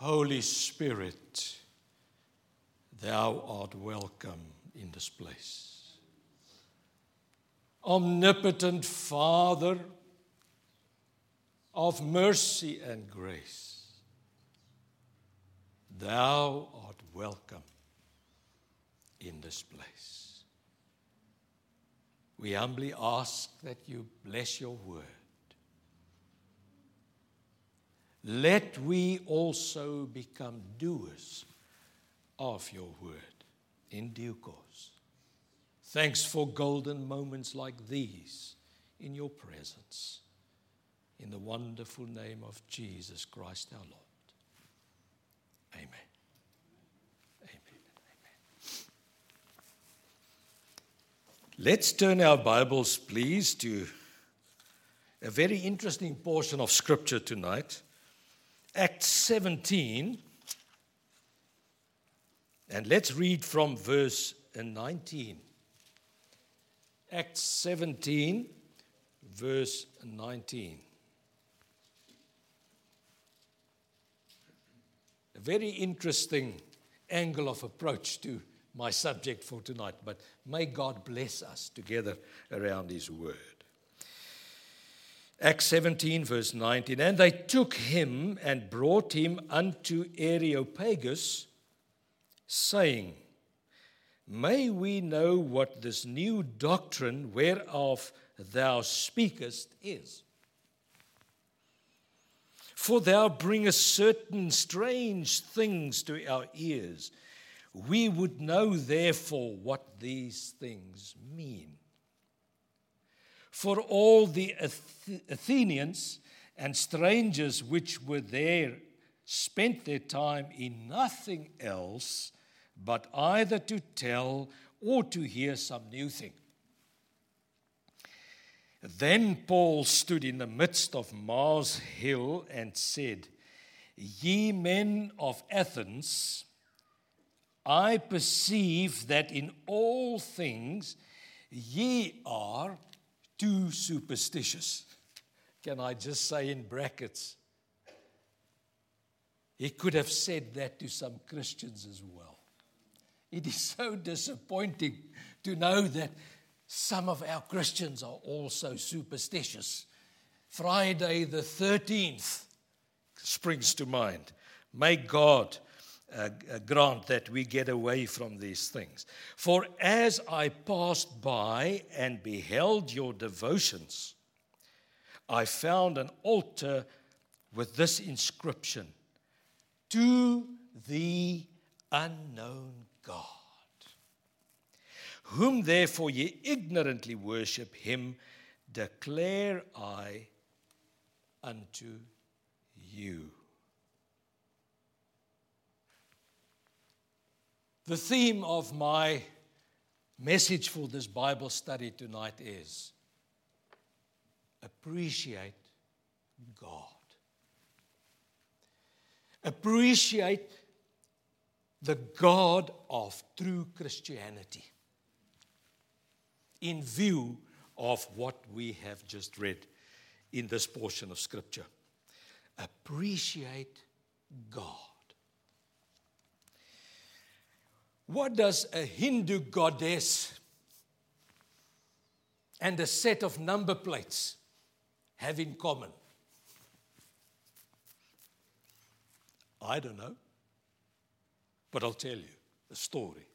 Holy Spirit, thou art welcome in this place. Omnipotent Father of mercy and grace, thou art welcome in this place. We humbly ask that you bless your word. Let we also become doers of your word in due course. Thanks for golden moments like these in your presence. In the wonderful name of Jesus Christ our Lord. Amen. Amen. Amen. Let's turn our Bibles, please, to a very interesting portion of Scripture tonight. Acts 17. And let's read from verse 19. Acts 17, verse 19. A very interesting angle of approach to my subject for tonight, but may God bless us together around His Word. Acts 17, verse 19. And they took him and brought him unto Areopagus, saying, May we know what this new doctrine whereof thou speakest is. For thou bringest certain strange things to our ears we would know, therefore, what these things mean. For all the Athenians and strangers which were there spent their time in nothing else but either to tell or to hear some new thing. Then Paul stood in the midst of Mars Hill and said, Ye men of Athens, I perceive that in all things ye are too superstitious. Can I just say in brackets? He could have said that to some Christians as well. It is so disappointing to know that some of our Christians are also superstitious. Friday the 13th springs to mind. May God uh, grant that we get away from these things. For as I passed by and beheld your devotions, I found an altar with this inscription To the unknown God. Whom therefore ye ignorantly worship, him declare I unto you. The theme of my message for this Bible study tonight is appreciate God. Appreciate the God of true Christianity in view of what we have just read in this portion of Scripture. Appreciate God. What does a Hindu goddess and a set of number plates have in common? I don't know, but I'll tell you a story.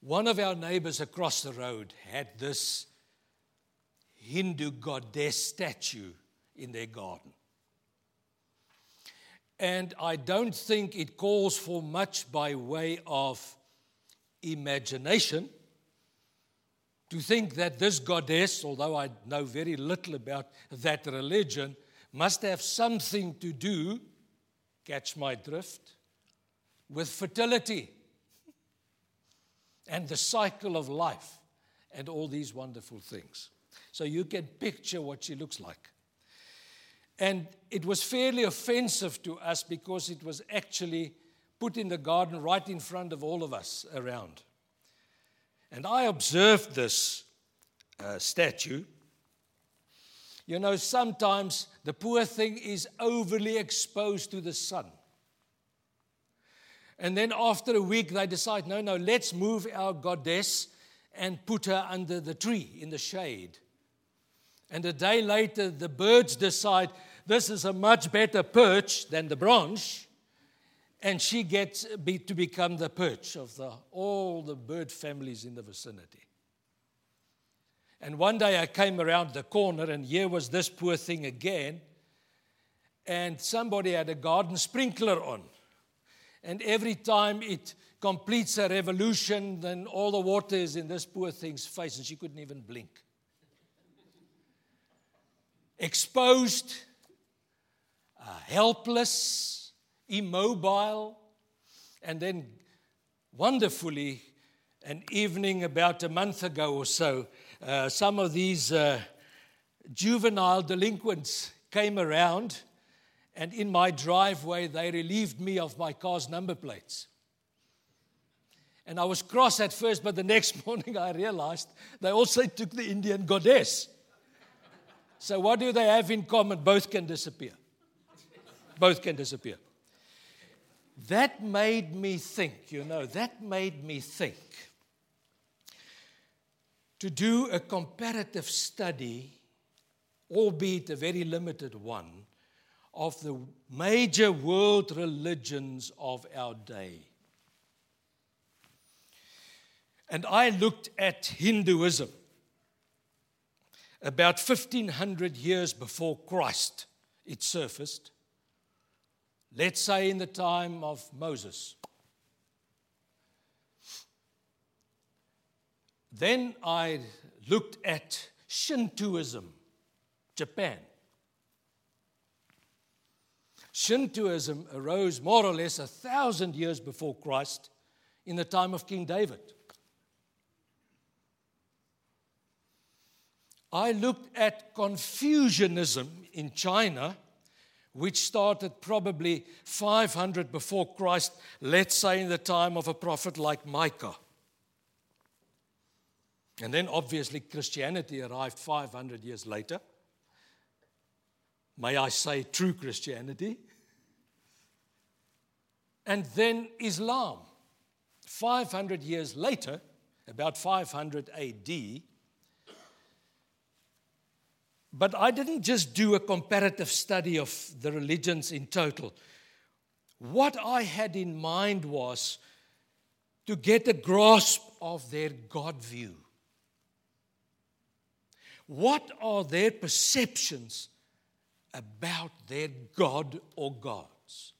One of our neighbors across the road had this Hindu goddess statue in their garden. And I don't think it calls for much by way of imagination to think that this goddess, although I know very little about that religion, must have something to do, catch my drift, with fertility and the cycle of life and all these wonderful things. So you can picture what she looks like. And it was fairly offensive to us because it was actually put in the garden right in front of all of us around. And I observed this uh, statue. You know, sometimes the poor thing is overly exposed to the sun. And then after a week, they decide no, no, let's move our goddess and put her under the tree in the shade. And a day later, the birds decide this is a much better perch than the branch. And she gets be, to become the perch of the, all the bird families in the vicinity. And one day I came around the corner, and here was this poor thing again. And somebody had a garden sprinkler on. And every time it completes a revolution, then all the water is in this poor thing's face, and she couldn't even blink. Exposed, helpless, immobile, and then wonderfully, an evening about a month ago or so, uh, some of these uh, juvenile delinquents came around, and in my driveway, they relieved me of my car's number plates. And I was cross at first, but the next morning I realized they also took the Indian goddess. So, what do they have in common? Both can disappear. Both can disappear. That made me think, you know, that made me think to do a comparative study, albeit a very limited one, of the major world religions of our day. And I looked at Hinduism about 1500 years before Christ, it surfaced. Let's say in the time of Moses. Then I looked at Shintoism, Japan. Shintoism arose more or less a thousand years before Christ in the time of King David. I looked at Confucianism in China, which started probably 500 before Christ, let's say in the time of a prophet like Micah. And then obviously Christianity arrived 500 years later. May I say true Christianity? And then Islam. 500 years later, about 500 AD. But I didn't just do a comparative study of the religions in total. What I had in mind was to get a grasp of their God view. What are their perceptions about their God or gods?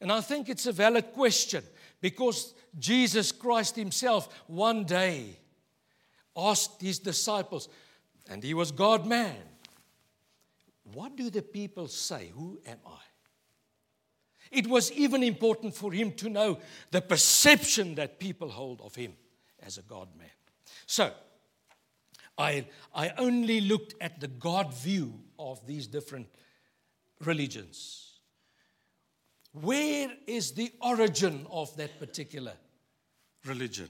And I think it's a valid question because Jesus Christ Himself one day asked His disciples, and He was God man, What do the people say? Who am I? It was even important for Him to know the perception that people hold of Him as a God man. So, I, I only looked at the God view of these different religions. Where is the origin of that particular religion?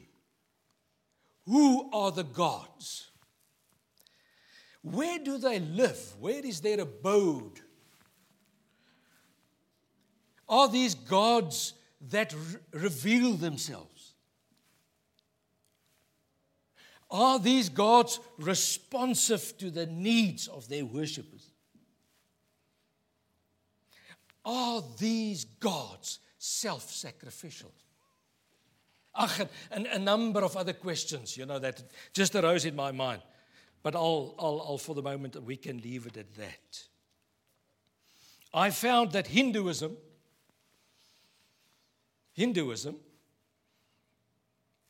Who are the gods? Where do they live? Where is their abode? Are these gods that re- reveal themselves? Are these gods responsive to the needs of their worshippers? Are these gods self sacrificial? a number of other questions, you know, that just arose in my mind. But I'll, I'll, I'll, for the moment, we can leave it at that. I found that Hinduism, Hinduism,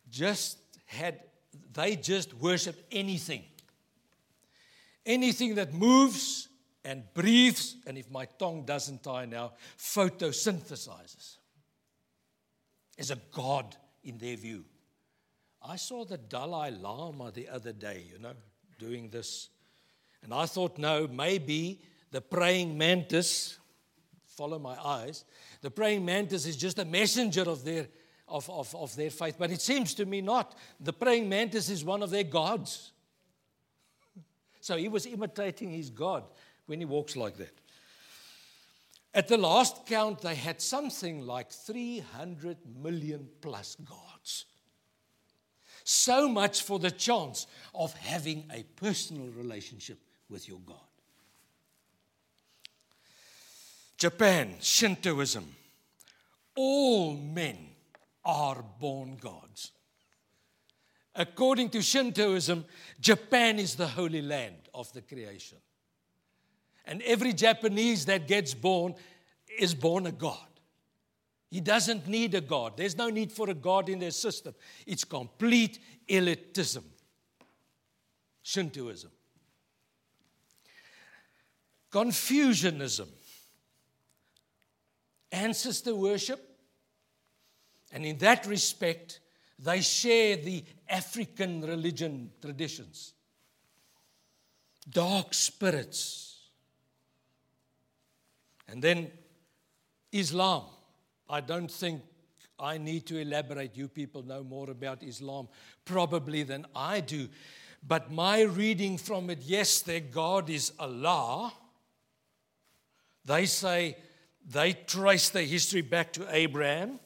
just had they just worship anything. Anything that moves and breathes, and if my tongue doesn't tie now, photosynthesizes, is a god in their view. I saw the Dalai Lama the other day, you know, doing this. And I thought, no, maybe the praying mantis, follow my eyes, the praying mantis is just a messenger of their of, of, of their faith. But it seems to me not. The praying mantis is one of their gods. So he was imitating his God when he walks like that. At the last count, they had something like 300 million plus gods. So much for the chance of having a personal relationship with your God. Japan, Shintoism. All men are born gods. According to Shintoism, Japan is the holy land of the creation. And every Japanese that gets born is born a god. He doesn't need a God. There's no need for a God in their system. It's complete elitism. Shintoism. Confucianism. Ancestor worship. And in that respect, they share the African religion traditions. Dark spirits. And then Islam. I don't think I need to elaborate. You people know more about Islam probably than I do. But my reading from it, yes, their God is Allah. They say they trace their history back to Abraham.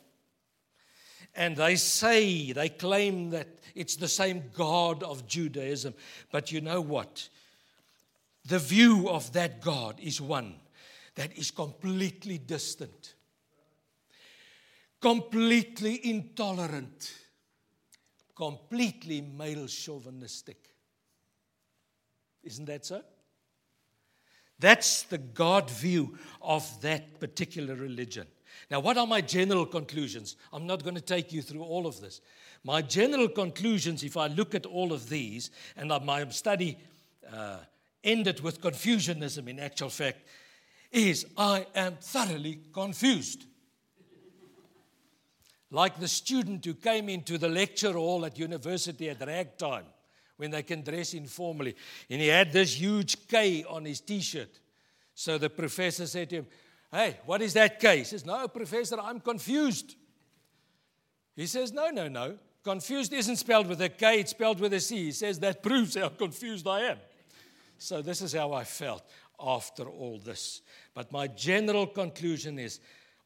And they say, they claim that it's the same God of Judaism. But you know what? The view of that God is one that is completely distant completely intolerant, completely male chauvinistic. Isn't that so? That's the God view of that particular religion. Now, what are my general conclusions? I'm not going to take you through all of this. My general conclusions, if I look at all of these, and my study uh, ended with Confucianism in actual fact, is I am thoroughly confused like the student who came into the lecture hall at university at ragtime when they can dress informally. And he had this huge K on his t shirt. So the professor said to him, Hey, what is that K? He says, No, professor, I'm confused. He says, No, no, no. Confused isn't spelled with a K, it's spelled with a C. He says, That proves how confused I am. So this is how I felt after all this. But my general conclusion is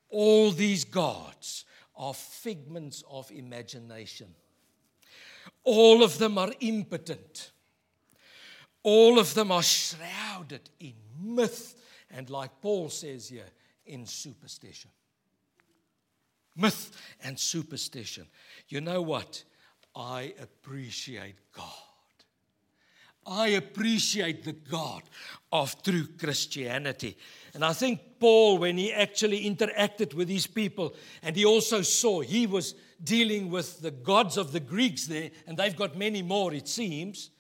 all these gods are figments of imagination. All of them are impotent. All of them are shrouded in myth and, like Paul says here, in superstition. Myth and superstition. You know what? I appreciate God. I appreciate the God of true Christianity. And I think Paul, when he actually interacted with these people, and he also saw he was dealing with the gods of the Greeks there, and they've got many more, it seems.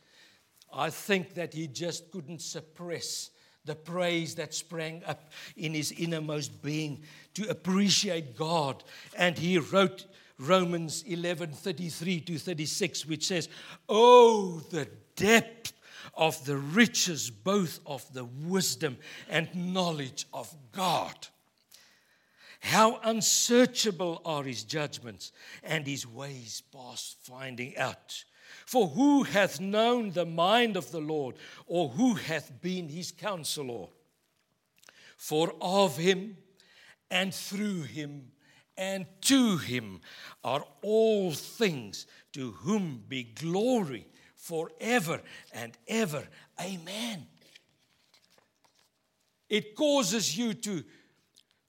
I think that he just couldn't suppress the praise that sprang up in his innermost being to appreciate God. And he wrote Romans 11 33 to 36, which says, Oh, the depth of the riches both of the wisdom and knowledge of God. How unsearchable are his judgments and his ways past finding out. For who hath known the mind of the Lord, or who hath been his counselor? For of him and through him and to him are all things, to whom be glory forever and ever. Amen. It causes you to,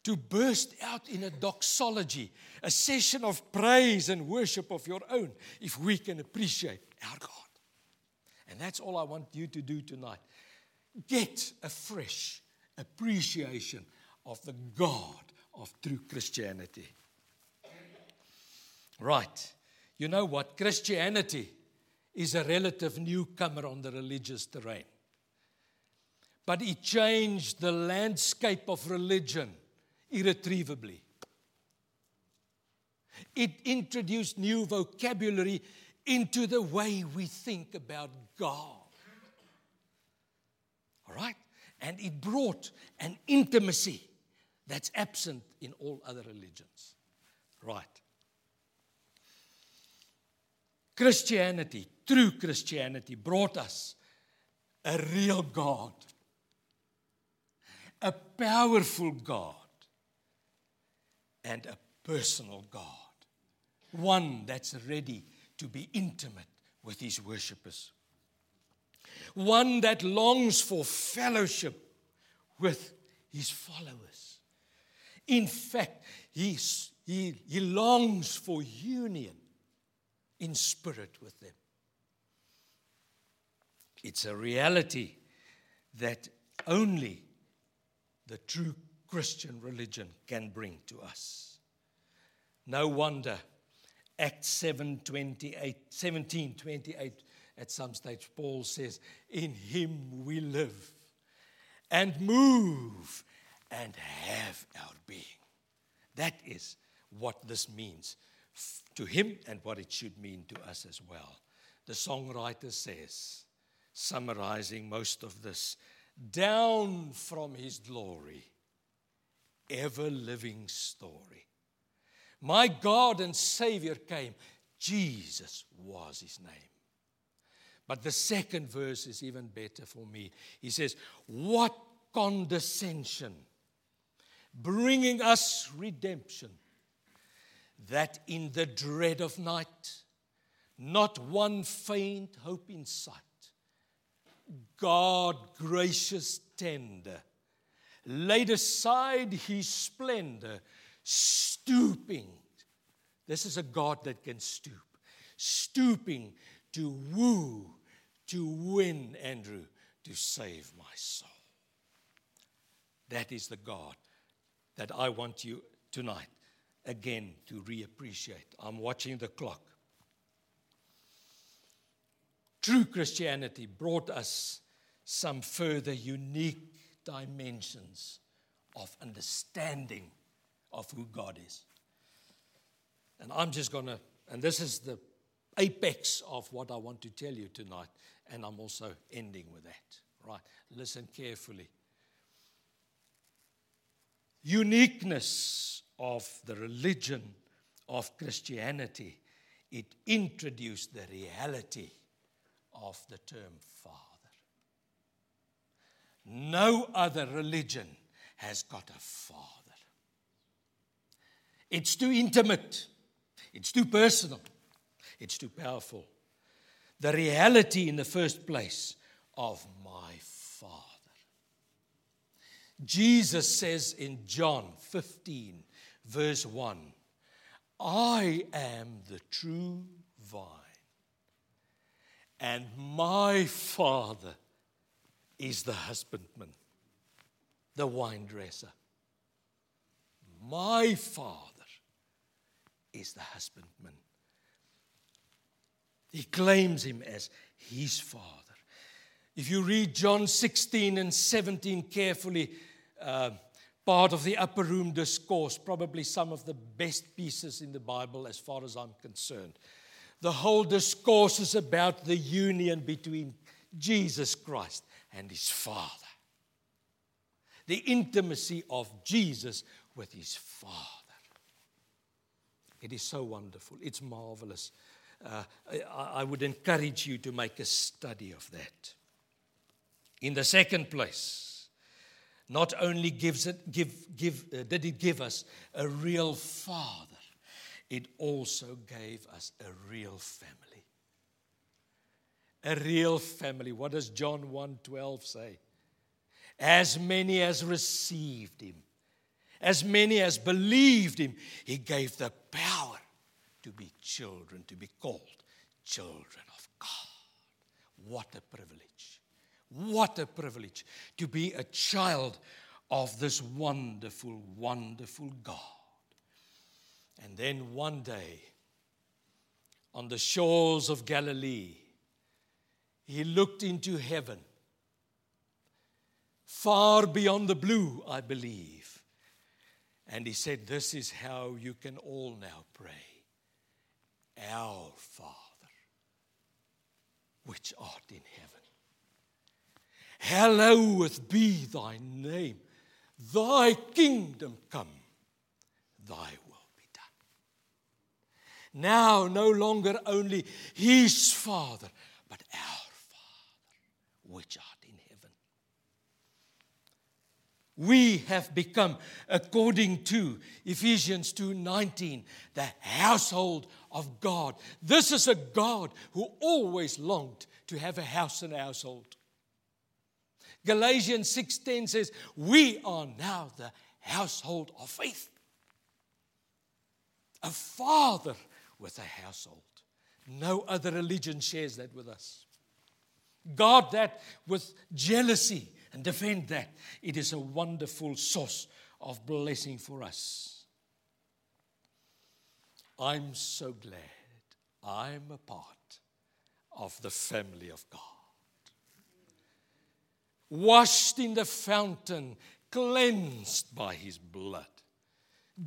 to burst out in a doxology, a session of praise and worship of your own, if we can appreciate our God. And that's all I want you to do tonight. Get a fresh appreciation of the God of true Christianity. Right. You know what? Christianity is a relative newcomer on the religious terrain. But it changed the landscape of religion irretrievably. It introduced new vocabulary into the way we think about God. All right? And it brought an intimacy that's absent in all other religions. Right. Christianity, true Christianity, brought us a real God, a powerful God, and a personal God. One that's ready to be intimate with his worshippers. One that longs for fellowship with his followers. In fact, he's, he, he longs for union in spirit with them. It's a reality that only the true Christian religion can bring to us. No wonder Acts 7 28, 17 28, at some stage, Paul says, In him we live and move and have our being. That is what this means to him and what it should mean to us as well. The songwriter says, summarizing most of this, down from his glory, ever living story. My God and Savior came. Jesus was his name. But the second verse is even better for me. He says, What condescension, bringing us redemption that in the dread of night, not one faint hope in sight, God gracious tender, laid aside his splendor, stooping. This is a God that can stoop, stooping to woo, to win, Andrew, to save my soul. That is the God that I want you tonight again to reappreciate. I'm watching the clock. True Christianity brought us some further unique dimensions of understanding of who God is. And I'm just going to, and this is the apex of what I want to tell you tonight, and I'm also ending with that. Right? Listen carefully. Uniqueness of the religion of Christianity, it introduced the reality of the term Father. No other religion has got a Father. It's too intimate, it's too personal, it's too powerful. The reality, in the first place, of my Father. Jesus says in John 15, verse 1 I am the true vine, and my Father is the husbandman, the wine dresser. My Father is the husbandman. He claims him as his Father. If you read John 16 and 17 carefully, uh, part of the upper room discourse, probably some of the best pieces in the Bible as far as I'm concerned. The whole discourse is about the union between Jesus Christ and his Father. The intimacy of Jesus with his Father. It is so wonderful. It's marvelous. Uh, I, I would encourage you to make a study of that. In the second place, not only gives it, give, give, uh, did it give us a real father, it also gave us a real family. A real family. What does John 1:12 say? As many as received him, as many as believed him, he gave the power to be children, to be called children of God. What a privilege. What a privilege to be a child of this wonderful, wonderful God. And then one day, on the shores of Galilee, he looked into heaven, far beyond the blue, I believe. And he said, This is how you can all now pray Our Father, which art in heaven Hallowed be thy name. Thy kingdom come, thy. Now, no longer only his Father, but our Father, which art in heaven. We have become, according to Ephesians 2:19, the household of God. This is a God who always longed to have a house and a household. Galatians 6:10 says, "We are now the household of faith." A father with a household. No other religion shares that with us. Guard that with jealousy and defend that. It is a wonderful source of blessing for us. I'm so glad I'm a part of the family of God. Washed in the fountain, cleansed by his blood,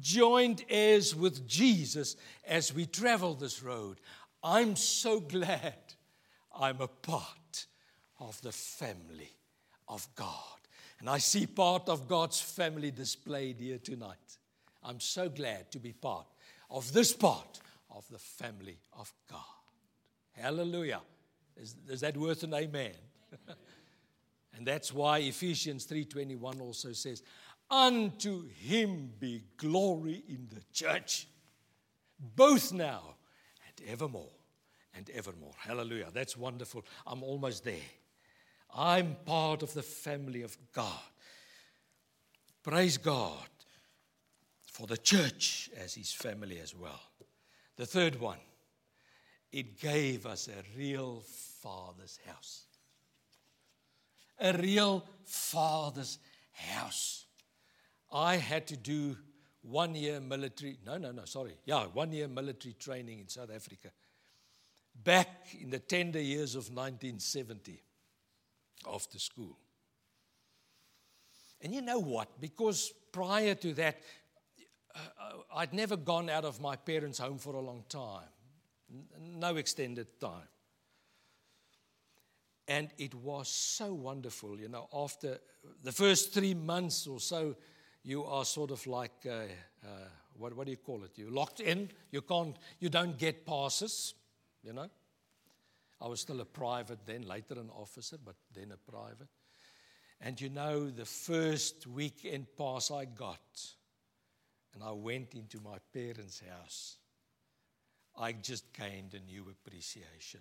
joined heirs with Jesus as we travel this road. I'm so glad I'm a part of the family of God. And I see part of God's family displayed here tonight. I'm so glad to be part of this part of the family of God. Hallelujah. Is, is that worth an amen? and that's why Ephesians 3:21 also says, "Unto him be glory in the church, both now and evermore and evermore." Hallelujah. That's wonderful. I'm almost there. I'm part of the family of God. Praise God for the church as his family as well. The third one, it gave us a real father's house. A real father's house. I had to do one year military, no, no, no, sorry. Yeah, one year military training in South Africa. Back in the tender years of 1970 after school. And you know what? Because prior to that, uh, I'd never gone out of my parents' home for a long time, no extended time. And it was so wonderful, you know, after the first three months or so, you are sort of like, uh, uh, what, what do you call it? You're locked in. You can't, you don't get passes, you know. I was still a private then, later an officer, but then a private. And you know, the first weekend pass I got, and I went into my parents' house, I just gained a new appreciation.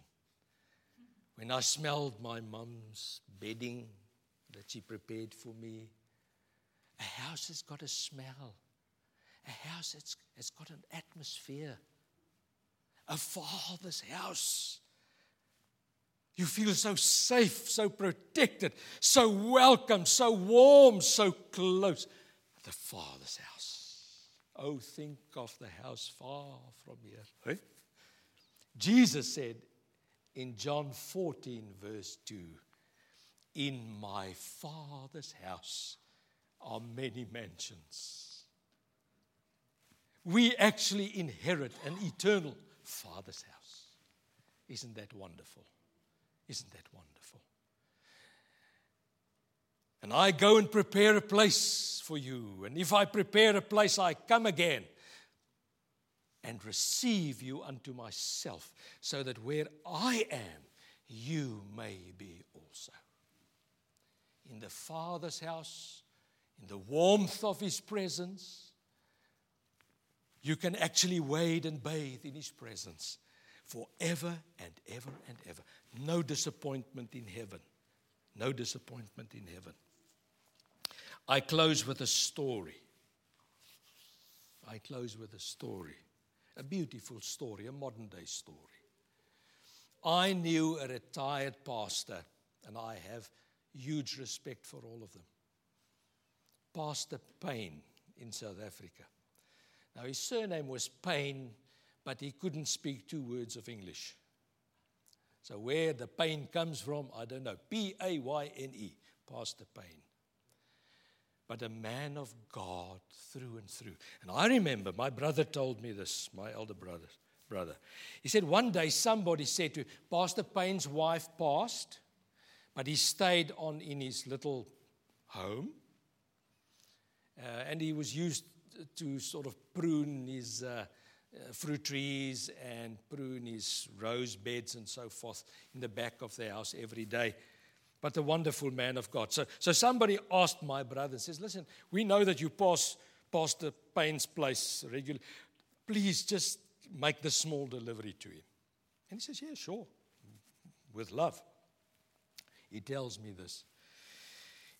When I smelled my mum's bedding that she prepared for me, a house has got a smell, a house that's, has got an atmosphere, a father's house you feel so safe, so protected, so welcome, so warm, so close. The Father's house. Oh, think of the house far from here. Hey? Jesus said in John 14, verse 2 In my Father's house are many mansions. We actually inherit an eternal Father's house. Isn't that wonderful? Isn't that wonderful? And I go and prepare a place for you. And if I prepare a place, I come again and receive you unto myself, so that where I am, you may be also. In the Father's house, in the warmth of His presence, you can actually wade and bathe in His presence forever and ever and ever. No disappointment in heaven. No disappointment in heaven. I close with a story. I close with a story. A beautiful story, a modern day story. I knew a retired pastor, and I have huge respect for all of them. Pastor Payne in South Africa. Now, his surname was Payne but he couldn't speak two words of English. So, where the pain comes from, I don't know. P A Y N E, Pastor Payne. But a man of God through and through. And I remember my brother told me this, my elder brother. brother. He said one day somebody said to Pastor Payne's wife passed, but he stayed on in his little home. Uh, and he was used to sort of prune his. Uh, uh, fruit trees and prune his rose beds and so forth in the back of the house every day. but a wonderful man of God. So, so somebody asked my brother, and says, Listen, we know that you pass Pastor Payne's place regularly. Please just make the small delivery to him. And he says, Yeah, sure, with love. He tells me this.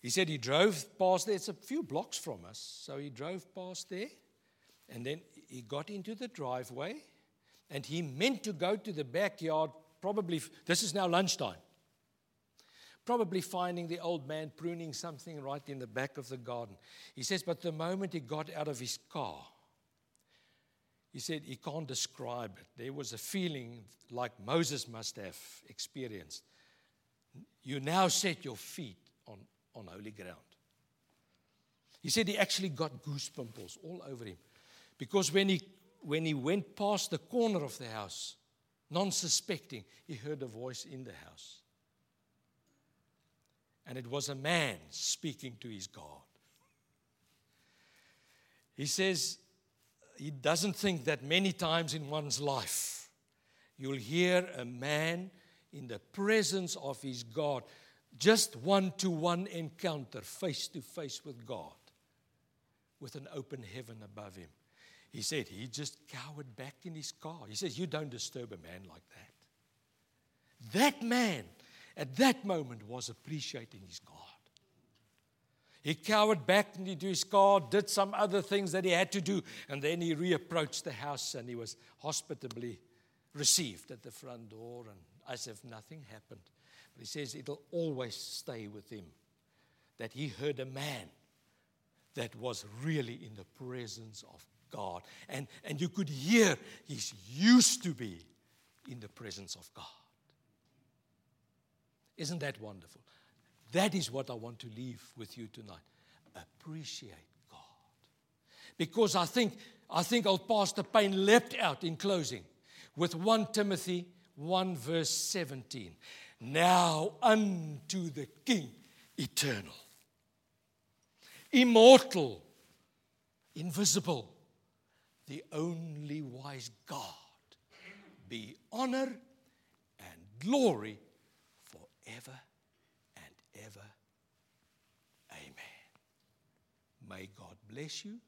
He said he drove past there. It's a few blocks from us. So he drove past there and then he got into the driveway and he meant to go to the backyard. Probably, this is now lunchtime. Probably finding the old man pruning something right in the back of the garden. He says, but the moment he got out of his car, he said he can't describe it. There was a feeling like Moses must have experienced. You now set your feet on, on holy ground. He said he actually got goose pimples all over him because when he, when he went past the corner of the house, non suspecting, he heard a voice in the house. And it was a man speaking to his God. He says he doesn't think that many times in one's life you'll hear a man in the presence of his God, just one to one encounter, face to face with God, with an open heaven above him. He said he just cowered back in his car. He says, You don't disturb a man like that. That man at that moment was appreciating his God. He cowered back into his car, did some other things that he had to do, and then he reapproached the house and he was hospitably received at the front door and as if nothing happened. But he says it'll always stay with him that he heard a man that was really in the presence of God. And, and you could hear he's used to be in the presence of God. Isn't that wonderful? That is what I want to leave with you tonight. Appreciate God. Because I think, I think old Pastor Payne leapt out in closing with 1 Timothy 1 verse 17. Now unto the King eternal, immortal, invisible, the only wise God, be honor and glory forever and ever. Amen. May God bless you.